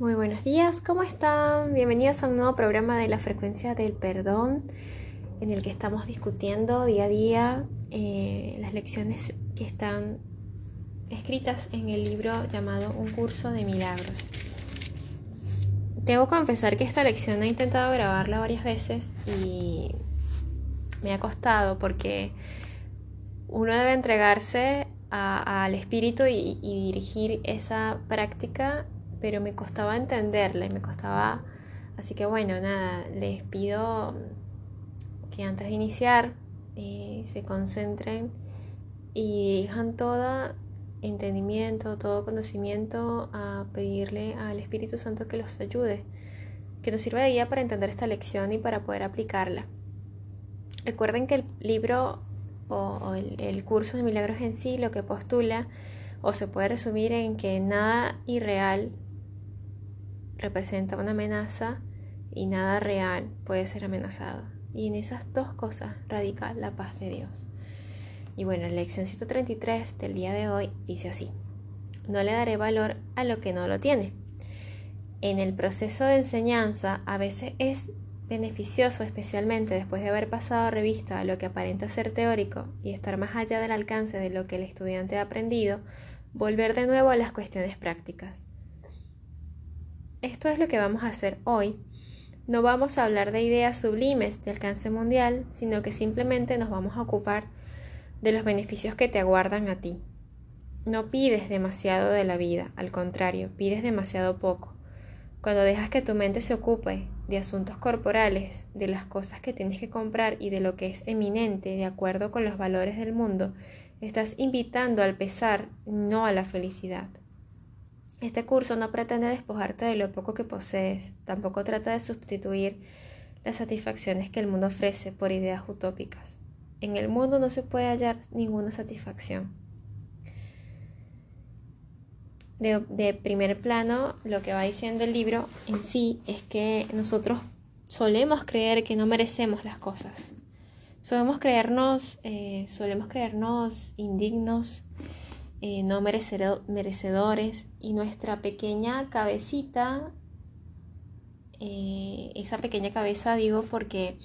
Muy buenos días, ¿cómo están? Bienvenidos a un nuevo programa de la frecuencia del perdón, en el que estamos discutiendo día a día eh, las lecciones que están escritas en el libro llamado Un curso de milagros. Debo confesar que esta lección he intentado grabarla varias veces y me ha costado porque uno debe entregarse al espíritu y dirigir esa práctica pero me costaba entenderla y me costaba... Así que bueno, nada, les pido que antes de iniciar eh, se concentren y dejan todo entendimiento, todo conocimiento a pedirle al Espíritu Santo que los ayude, que nos sirva de guía para entender esta lección y para poder aplicarla. Recuerden que el libro o, el, el curso de milagros en sí lo que postula o se puede resumir en que nada irreal representa una amenaza y nada real puede ser amenazado. Y en esas dos cosas radica la paz de Dios. Y bueno, la lección 133 del día de hoy dice así. No le daré valor a lo que no lo tiene. En el proceso de enseñanza a veces es beneficioso, especialmente después de haber pasado revista a lo que aparenta ser teórico y estar más allá del alcance de lo que el estudiante ha aprendido, volver de nuevo a las cuestiones prácticas. Esto es lo que vamos a hacer hoy. No vamos a hablar de ideas sublimes de alcance mundial, sino que simplemente nos vamos a ocupar de los beneficios que te aguardan a ti. No pides demasiado de la vida, al contrario, pides demasiado poco. Cuando dejas que tu mente se ocupe de asuntos corporales, de las cosas que tienes que comprar y de lo que es eminente de acuerdo con los valores del mundo, estás invitando al pesar, no a la felicidad. Este curso no pretende despojarte de lo poco que posees, tampoco trata de sustituir las satisfacciones que el mundo ofrece por ideas utópicas. En el mundo no se puede hallar ninguna satisfacción. De, primer plano, lo que va diciendo el libro en sí es que nosotros solemos creer que no merecemos las cosas. Solemos creernos, eh, solemos creernos indignos, eh, no merecedores y nuestra pequeña cabecita, eh, esa pequeña cabeza digo porque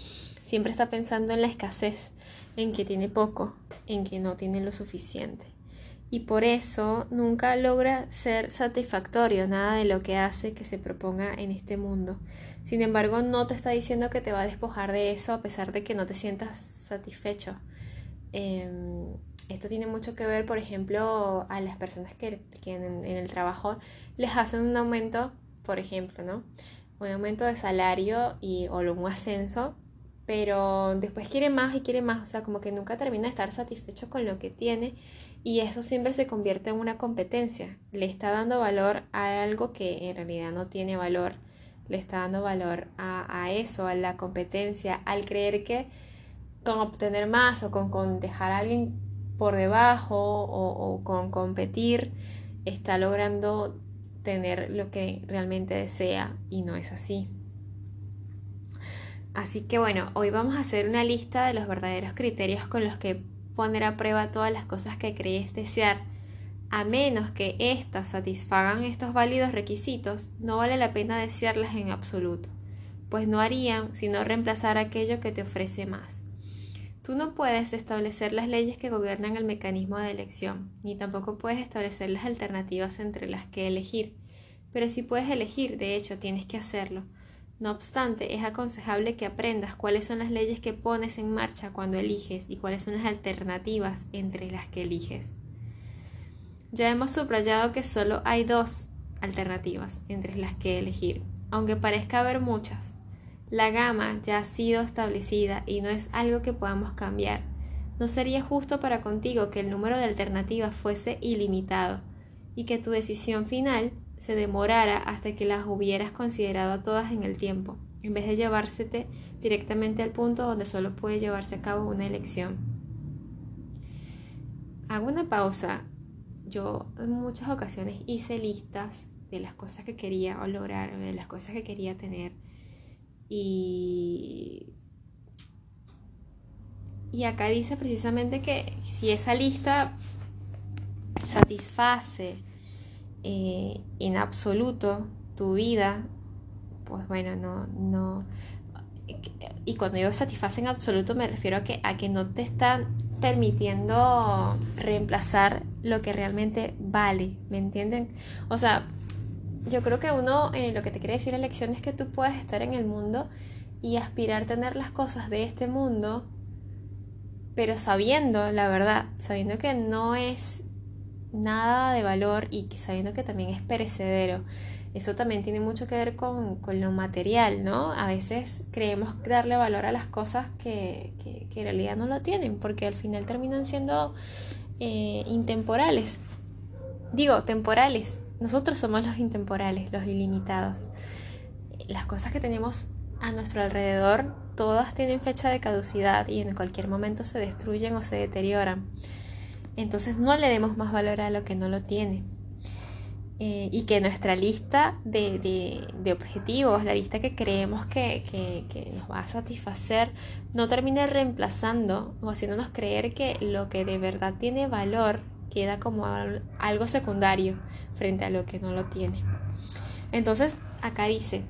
siempre está pensando en la escasez, en que tiene poco, en que no tiene lo suficiente. Y por eso nunca logra ser satisfactorio nada de lo que hace que se proponga en este mundo. Sin embargo, no te está diciendo que te va a despojar de eso a pesar de que no te sientas satisfecho. Em, esto tiene mucho que ver, por ejemplo, a las personas que, en, el trabajo les hacen un aumento, por ejemplo, ¿no? Un aumento de salario y, o un ascenso, pero después quiere más y quiere más, o sea, como que nunca termina de estar satisfecho con lo que tiene y eso siempre se convierte en una competencia. Le está dando valor a algo que en realidad no tiene valor, le está dando valor a, a eso, a la competencia, al creer que con obtener más o con, con dejar a alguien por debajo o, con competir está logrando tener lo que realmente desea y no es así. Así que bueno, hoy vamos a hacer una lista de los verdaderos criterios con los que poner a prueba todas las cosas que crees desear. A menos que éstas satisfagan estos válidos requisitos, no vale la pena desearlas en absoluto, pues no harían sino reemplazar aquello que te ofrece más. Tú no puedes establecer las leyes que gobiernan el mecanismo de elección, ni tampoco puedes establecer las alternativas entre las que elegir, pero si puedes elegir, de hecho, tienes que hacerlo. No obstante, es aconsejable que aprendas cuáles son las leyes que pones en marcha cuando eliges y cuáles son las alternativas entre las que eliges. Ya hemos subrayado que solo hay dos alternativas entre las que elegir, aunque parezca haber muchas. La gama ya ha sido establecida y no es algo que podamos cambiar. No sería justo para contigo que el número de alternativas fuese ilimitado y que tu decisión final se demorara hasta que las hubieras considerado todas en el tiempo, en vez de llevársete directamente al punto donde solo puede llevarse a cabo una elección. Hago una pausa. Yo en muchas ocasiones hice listas de las cosas que quería lograr, de las cosas que quería tener y, y acá dice precisamente que si esa lista satisface eh, en absoluto tu vida, pues bueno, no, no. Y cuando digo satisfacen en absoluto me refiero a que, a que no te están permitiendo reemplazar lo que realmente vale, ¿me entienden? O sea, yo creo que uno, eh, lo que te quiere decir la lección es que tú puedes estar en el mundo y aspirar a tener las cosas de este mundo, pero sabiendo la verdad, sabiendo que no es nada de valor y que sabiendo que también es perecedero. Eso también tiene mucho que ver con, lo material, ¿no? A veces creemos darle valor a las cosas que, en realidad no lo tienen, porque al final terminan siendo eh, intemporales. Digo, temporales. Nosotros somos los intemporales, los ilimitados. Las cosas que tenemos a nuestro alrededor, todas tienen fecha de caducidad y en cualquier momento se destruyen o se deterioran. Entonces no le demos más valor a lo que no lo tiene. Eh, y que nuestra lista de, objetivos, la lista que creemos que, que, nos va a satisfacer, no termine reemplazando o haciéndonos creer que lo que de verdad tiene valor queda como algo secundario frente a lo que no lo tiene. Entonces, acá dice,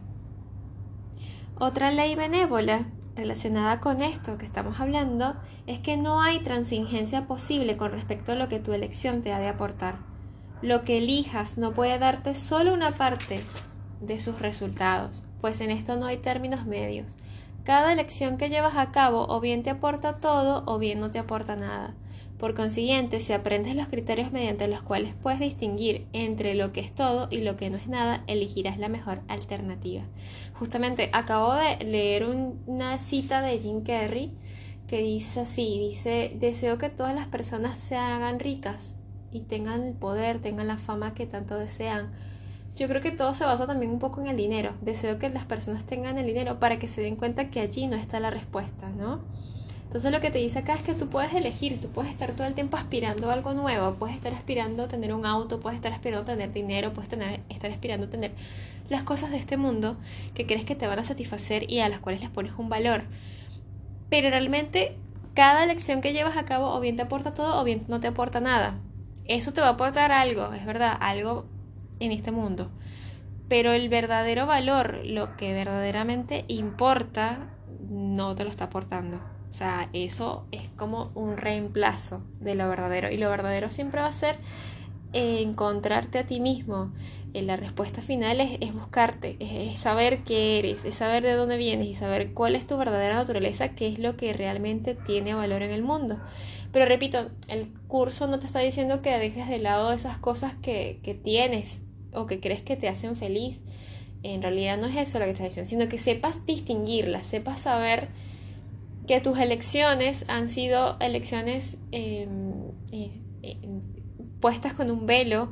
otra ley benévola relacionada con esto que estamos hablando es que no hay transigencia posible con respecto a lo que tu elección te ha de aportar. Lo que elijas no puede darte solo una parte de sus resultados, pues en esto no hay términos medios. Cada elección que llevas a cabo o bien te aporta todo o bien no te aporta nada. Por consiguiente, si aprendes los criterios mediante los cuales puedes distinguir entre lo que es todo y lo que no es nada, elegirás la mejor alternativa. Justamente acabo de leer una cita de Jim Carrey que dice así, dice, deseo que todas las personas se hagan ricas y tengan el poder, tengan la fama que tanto desean. Yo creo que todo se basa también un poco en el dinero. Deseo que las personas tengan el dinero para que se den cuenta que allí no está la respuesta, ¿no? Entonces lo que te dice acá es que tú puedes elegir, tú puedes estar todo el tiempo aspirando a algo nuevo, puedes estar aspirando a tener un auto, puedes estar aspirando a tener dinero, puedes tener, estar aspirando a tener las cosas de este mundo que crees que te van a satisfacer y a las cuales les pones un valor. Pero realmente cada elección que llevas a cabo o bien te aporta todo o bien no te aporta nada. Eso te va a aportar algo, es verdad, algo en este mundo. Pero el verdadero valor, lo que verdaderamente importa, no te lo está aportando. O sea, eso es como un reemplazo de lo verdadero. Y lo verdadero siempre va a ser eh, encontrarte a ti mismo. Eh, la respuesta final es, buscarte, es, saber qué eres, es saber de dónde vienes y saber cuál es tu verdadera naturaleza, qué es lo que realmente tiene valor en el mundo. Pero repito, el curso no te está diciendo que dejes de lado esas cosas que, que tienes o que crees que te hacen feliz. En realidad no es eso lo que está diciendo, sino que sepas distinguirlas, sepas saber que tus elecciones han sido elecciones em, eh, eh, puestas con un velo,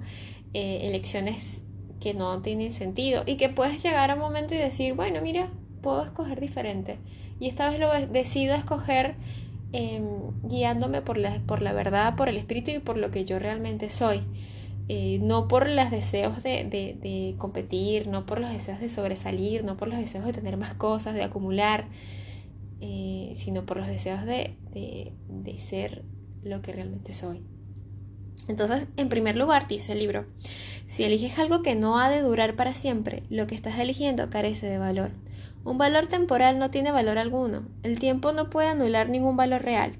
eh, elecciones que no tienen sentido y que puedes llegar a un momento y decir, bueno, mira, puedo escoger diferente. Y esta vez lo decido escoger em, guiándome por la, por la verdad, por el espíritu y por lo que yo realmente soy. no por los deseos de, de, competir, no por los deseos de sobresalir, no por los deseos de tener más cosas, de acumular, eh, sino por los deseos de, de, ser lo que realmente soy. Entonces, en primer lugar, dice el libro, si eliges algo que no ha de durar para siempre, lo que estás eligiendo carece de valor. Un valor temporal no tiene valor alguno. El tiempo no puede anular ningún valor real.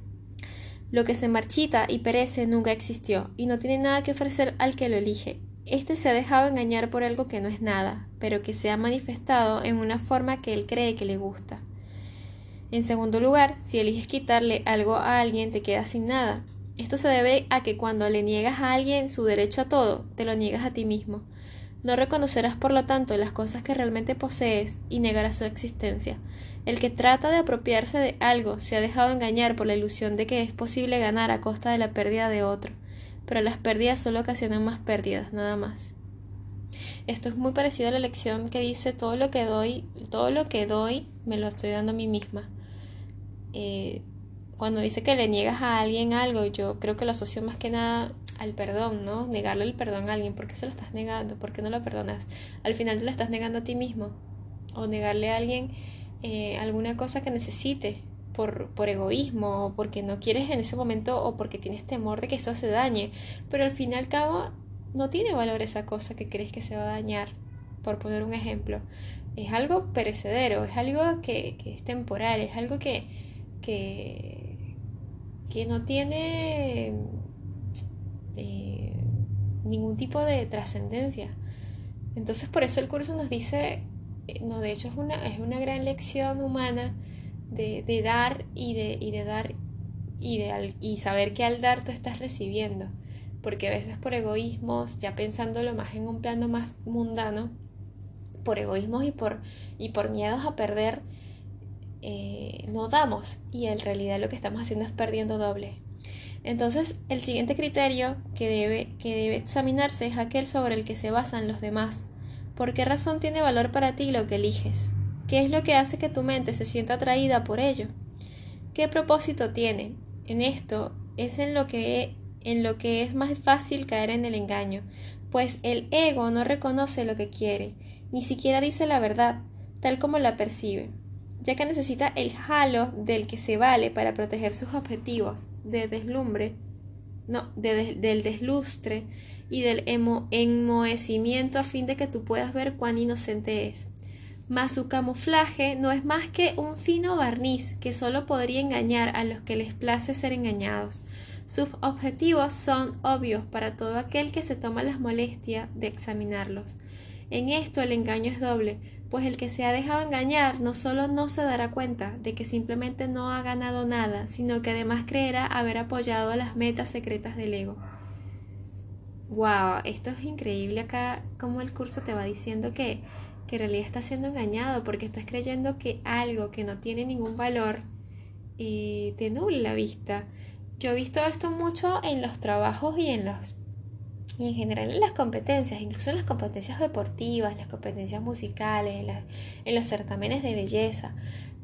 Lo que se marchita y perece nunca existió, y no tiene nada que ofrecer al que lo elige. Este se ha dejado engañar por algo que no es nada, pero que se ha manifestado en una forma que él cree que le gusta. En segundo lugar, si eliges quitarle algo a alguien, te quedas sin nada. Esto se debe a que cuando le niegas a alguien su derecho a todo, te lo niegas a ti mismo. No reconocerás, por lo tanto, las cosas que realmente posees y negarás su existencia. El que trata de apropiarse de algo se ha dejado engañar por la ilusión de que es posible ganar a costa de la pérdida de otro, pero las pérdidas solo ocasionan más pérdidas, nada más. Esto es muy parecido a la lección que dice todo lo que doy, todo lo que doy me lo estoy dando a mí misma. Eh, cuando dice que le niegas a alguien algo, yo creo que lo asocio más que nada al perdón, ¿no? Negarle el perdón a alguien. ¿Por qué se lo estás negando? ¿Por qué no lo perdonas? Al final te lo estás negando a ti mismo. O negarle a alguien eh, alguna cosa que necesite por, por egoísmo, o porque no quieres en ese momento, o porque tienes temor de que eso se dañe. Pero al fin y al cabo, no tiene valor esa cosa que crees que se va a dañar. por poner un ejemplo, es algo perecedero, es algo que, es temporal, es algo que, que, que no tiene eh, ningún tipo de trascendencia. Entonces por eso el curso nos dice, eh, no, de hecho es una, es una gran lección humana de, de dar y de, y de dar y, de, y saber que al dar tú estás recibiendo. Porque a veces por egoísmos, ya pensándolo más en un plano más mundano, por egoísmos y por, y por miedos a perder, eh, no damos. Y en realidad lo que estamos haciendo es perdiendo doble. Entonces, el siguiente criterio que debe, que debe examinarse es aquel sobre el que se basan los demás. ¿Por qué razón tiene valor para ti lo que eliges? ¿Qué es lo que hace que tu mente se sienta atraída por ello? ¿Qué propósito tiene? En esto es en lo que en lo que es más fácil caer en el engaño, pues el ego no reconoce lo que quiere, ni siquiera dice la verdad, tal como la percibe, ya que necesita el halo del que se vale para proteger sus objetivos de deslumbre, no, del deslustre y del enmohecimiento a fin de que tú puedas ver cuán inocente es. Mas su camuflaje no es más que un fino barniz que solo podría engañar a los que les place ser engañados. Sus objetivos son obvios para todo aquel que se toma la molestia de examinarlos. En esto el engaño es doble, pues el que se ha dejado engañar no solo no se dará cuenta de que simplemente no ha ganado nada, sino que además creerá haber apoyado las metas secretas del ego. Wow, esto es increíble acá como el curso te va diciendo que, que en realidad estás siendo engañado porque estás creyendo que algo que no tiene ningún valor eh, te nubla la vista. Yo he visto esto mucho en los trabajos y en los en general en las competencias, incluso en las competencias deportivas, las competencias musicales, en, los certámenes de belleza,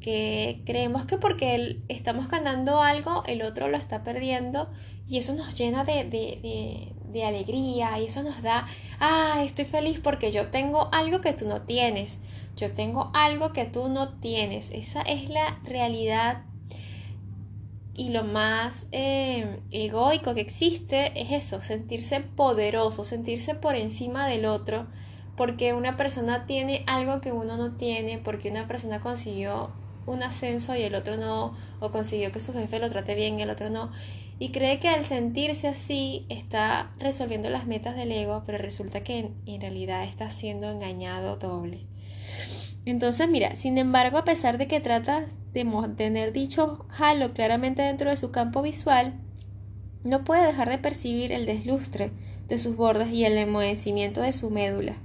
que creemos que porque estamos ganando algo, el otro lo está perdiendo y eso nos llena de, de, de, alegría y eso nos da, ah, estoy feliz porque yo tengo algo que tú no tienes, yo tengo algo que tú no tienes, esa es la realidad y lo más eh, egoico que existe es eso, sentirse poderoso, sentirse por encima del otro, porque una persona tiene algo que uno no tiene, porque una persona consiguió un ascenso y el otro no, o consiguió que su jefe lo trate bien y el otro no, y cree que al sentirse así está resolviendo las metas del ego, pero resulta que en realidad está siendo engañado doble. Entonces, mira, sin embargo, a pesar de que trata de tener dicho halo claramente dentro de su campo visual, no puede dejar de percibir el deslustre de sus bordes y el enmohecimiento de su médula.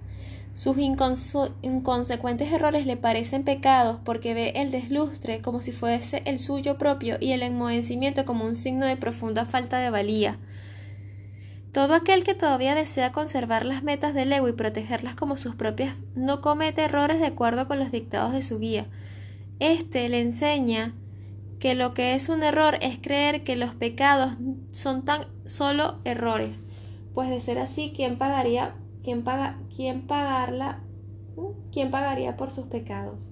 Sus inconsecuentes errores le parecen pecados porque ve el deslustre como si fuese el suyo propio y el enmohecimiento como un signo de profunda falta de valía. Todo aquel que todavía desea conservar las metas del ego y protegerlas como sus propias no comete errores de acuerdo con los dictados de su guía. Este le enseña que lo que es un error es creer que los pecados son tan solo errores. Pues de ser así, ¿quién pagaría, quién paga, quién ¿Mm? quién pagaría por sus pecados?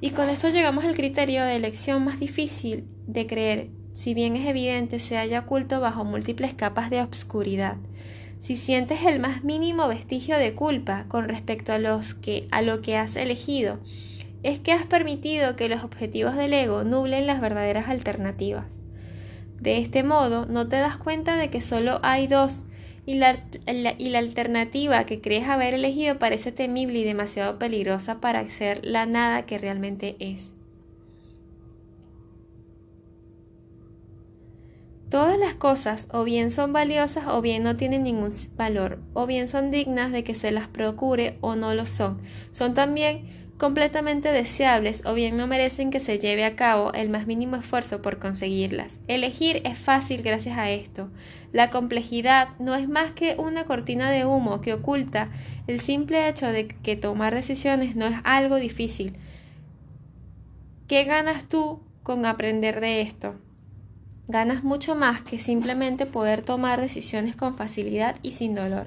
Y con esto llegamos al criterio de elección más difícil de creer, si bien es evidente, se halla oculto bajo múltiples capas de obscuridad. Si sientes el más mínimo vestigio de culpa con respecto a, los que, lo que has elegido, es que has permitido que los objetivos del ego nublen las verdaderas alternativas. De este modo, no te das cuenta de que solo hay dos y la, alternativa que crees haber elegido parece temible y demasiado peligrosa para ser la nada que realmente es. Todas las cosas o bien son valiosas o bien no tienen ningún valor, o bien son dignas de que se las procure o no lo son. Son también completamente deseables o bien no merecen que se lleve a cabo el más mínimo esfuerzo por conseguirlas. Elegir es fácil gracias a esto. La complejidad no es más que una cortina de humo que oculta el simple hecho de que tomar decisiones no es algo difícil. ¿Qué ganas tú con aprender de esto? Ganas mucho más que simplemente poder tomar decisiones con facilidad y sin dolor.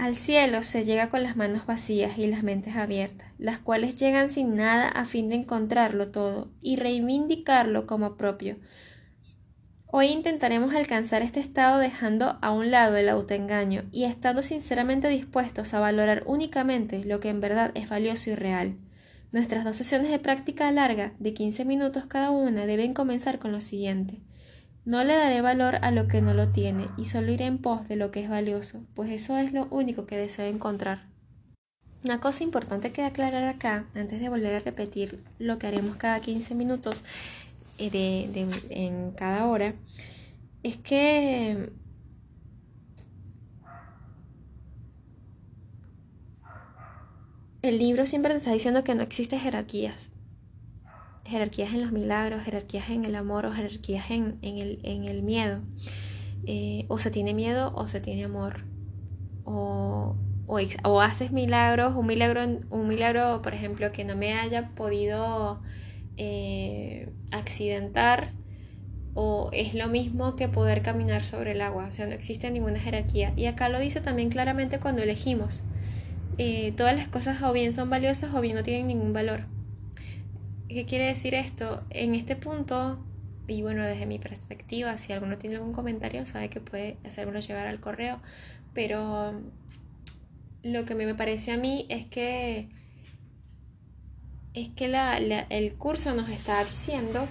Al cielo se llega con las manos vacías y las mentes abiertas, las cuales llegan sin nada a fin de encontrarlo todo y reivindicarlo como propio. Hoy intentaremos alcanzar este estado dejando a un lado el autoengaño y estando sinceramente dispuestos a valorar únicamente lo que en verdad es valioso y real. Nuestras dos sesiones de práctica larga, de 15 minutos cada una, deben comenzar con lo siguiente. No le daré valor a lo que no lo tiene y solo iré en pos de lo que es valioso, pues eso es lo único que deseo encontrar. Una cosa importante que aclarar acá, antes de volver a repetir lo que haremos cada 15 minutos eh, de, en cada hora, es que el libro siempre te está diciendo que no existen jerarquías. Jerarquías en los milagros, jerarquías en el amor o jerarquías en, el, miedo. Eh, o se tiene miedo o se tiene amor. O, o, haces milagros, un milagro, un milagro, por ejemplo, que no me haya podido eh, accidentar, o es lo mismo que poder caminar sobre el agua, o sea, no existe ninguna jerarquía. Y acá lo dice también claramente cuando elegimos. Eh, todas las cosas o bien son valiosas o bien no tienen ningún valor. ¿Qué quiere decir esto? En este punto, y bueno, desde mi perspectiva, si alguno tiene algún comentario, sabe que puede hacérmelo llevar al correo, pero lo que me parece a mí es que es que la, el curso nos está diciendo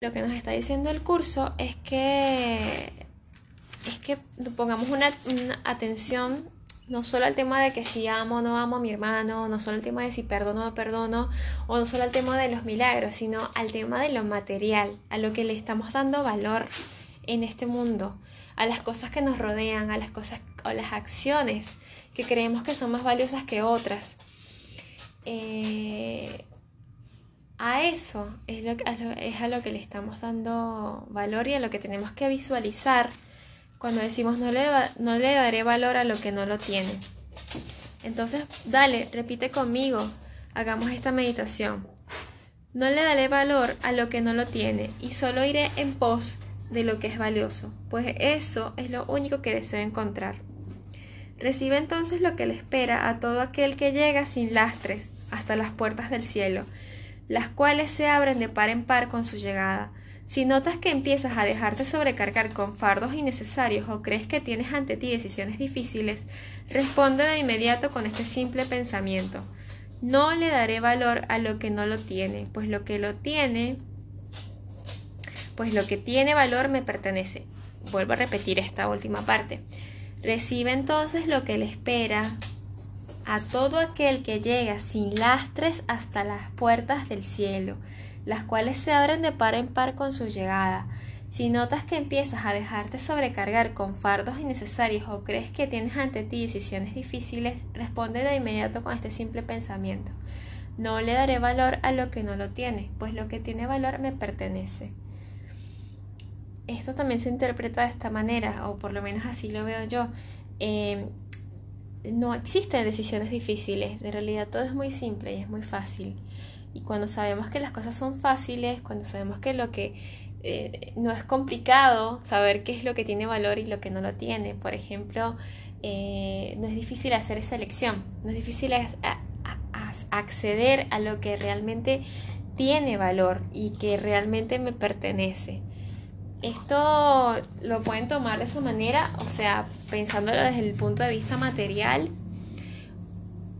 lo que nos está diciendo el curso es que es que pongamos una, atención no solo al tema de que si amo o no amo a mi hermano, no solo al tema de si perdono o no perdono, o no solo al tema de los milagros, sino al tema de lo material, a lo que le estamos dando valor en este mundo, a las cosas que nos rodean, a las cosas o las acciones que creemos que son más valiosas que otras. Eh, a eso es, lo, es a lo que le estamos dando valor y a lo que tenemos que visualizar cuando decimos no le, no le daré valor a lo que no lo tiene. Entonces, dale, repite conmigo, hagamos esta meditación. No le daré valor a lo que no lo tiene y solo iré en pos de lo que es valioso, pues eso es lo único que deseo encontrar. Recibe entonces lo que le espera a todo aquel que llega sin lastres hasta las puertas del cielo, las cuales se abren de par en par con su llegada. Si notas que empiezas a dejarte sobrecargar con fardos innecesarios o crees que tienes ante ti decisiones difíciles, responde de inmediato con este simple pensamiento. No le daré valor a lo que no lo tiene, pues lo que lo tiene, pues lo que tiene valor me pertenece. Vuelvo a repetir esta última parte. Recibe entonces lo que le espera a todo aquel que llega sin lastres hasta las puertas del cielo, las cuales se abren de par en par con su llegada. Si notas que empiezas a dejarte sobrecargar con fardos innecesarios o crees que tienes ante ti decisiones difíciles, responde de inmediato con este simple pensamiento. No le daré valor a lo que no lo tiene, pues lo que tiene valor me pertenece esto también se interpreta de esta manera, o por lo menos así lo veo yo. Em, no existen decisiones difíciles, en realidad todo es muy simple y es muy fácil. Y cuando sabemos que las cosas son fáciles, cuando sabemos que lo que eh, no es complicado saber qué es lo que tiene valor y lo que no lo tiene, por ejemplo, eh, no es difícil hacer esa elección, no es difícil acceder a lo que realmente tiene valor y que realmente me pertenece. Esto lo pueden tomar de esa manera, o sea, pensándolo desde el punto de vista material,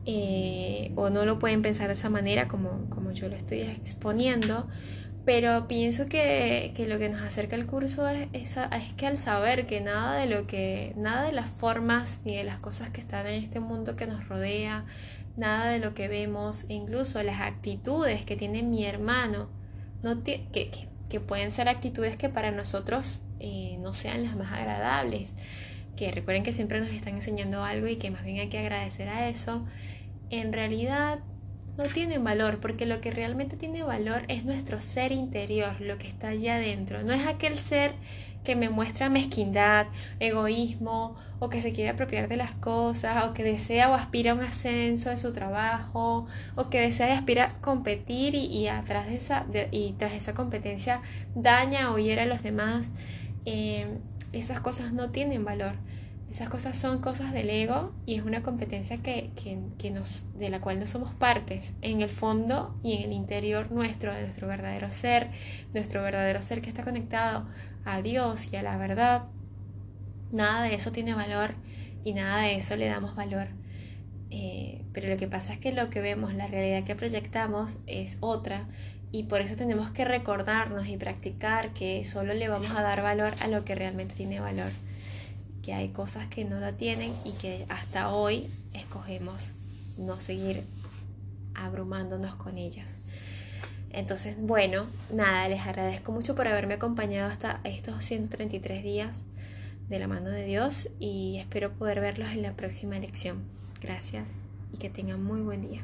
eh, o no lo pueden pensar de esa manera como, como yo lo estoy exponiendo, pero pienso que, que, lo que nos acerca el curso es, es, que al saber que nada de lo que, nada de las formas ni de las cosas que están en este mundo que nos rodea, nada de lo que vemos, e incluso las actitudes que tiene mi hermano, no que, que que pueden ser actitudes que para nosotros eh, no sean las más agradables, que recuerden que siempre nos están enseñando algo y que más bien hay que agradecer a eso, en realidad no tienen valor, porque lo que realmente tiene valor es nuestro ser interior, lo que está allá adentro, no es aquel ser que me muestra mezquindad, egoísmo o que se quiere apropiar de las cosas o que desea o aspira a un ascenso en su trabajo o que desea y aspira a competir y, atrás de esa, y tras esa competencia daña o hiera a los demás. Eh, esas cosas no tienen valor. Esas cosas son cosas del ego y es una competencia que, que, nos, de la cual no somos partes en el fondo y en el interior nuestro, de nuestro verdadero ser, nuestro verdadero ser que está conectado a Dios y a la verdad, nada de eso tiene valor y nada de eso le damos valor. Eh, pero lo que pasa es que lo que vemos, la realidad que proyectamos es otra y por eso tenemos que recordarnos y practicar que solo le vamos a dar valor a lo que realmente tiene valor, que hay cosas que no lo tienen y que hasta hoy escogemos no seguir abrumándonos con ellas. Entonces, bueno, nada, les agradezco mucho por haberme acompañado hasta estos 133 días de la mano de Dios y espero poder verlos en la próxima lección. Gracias y que tengan muy buen día.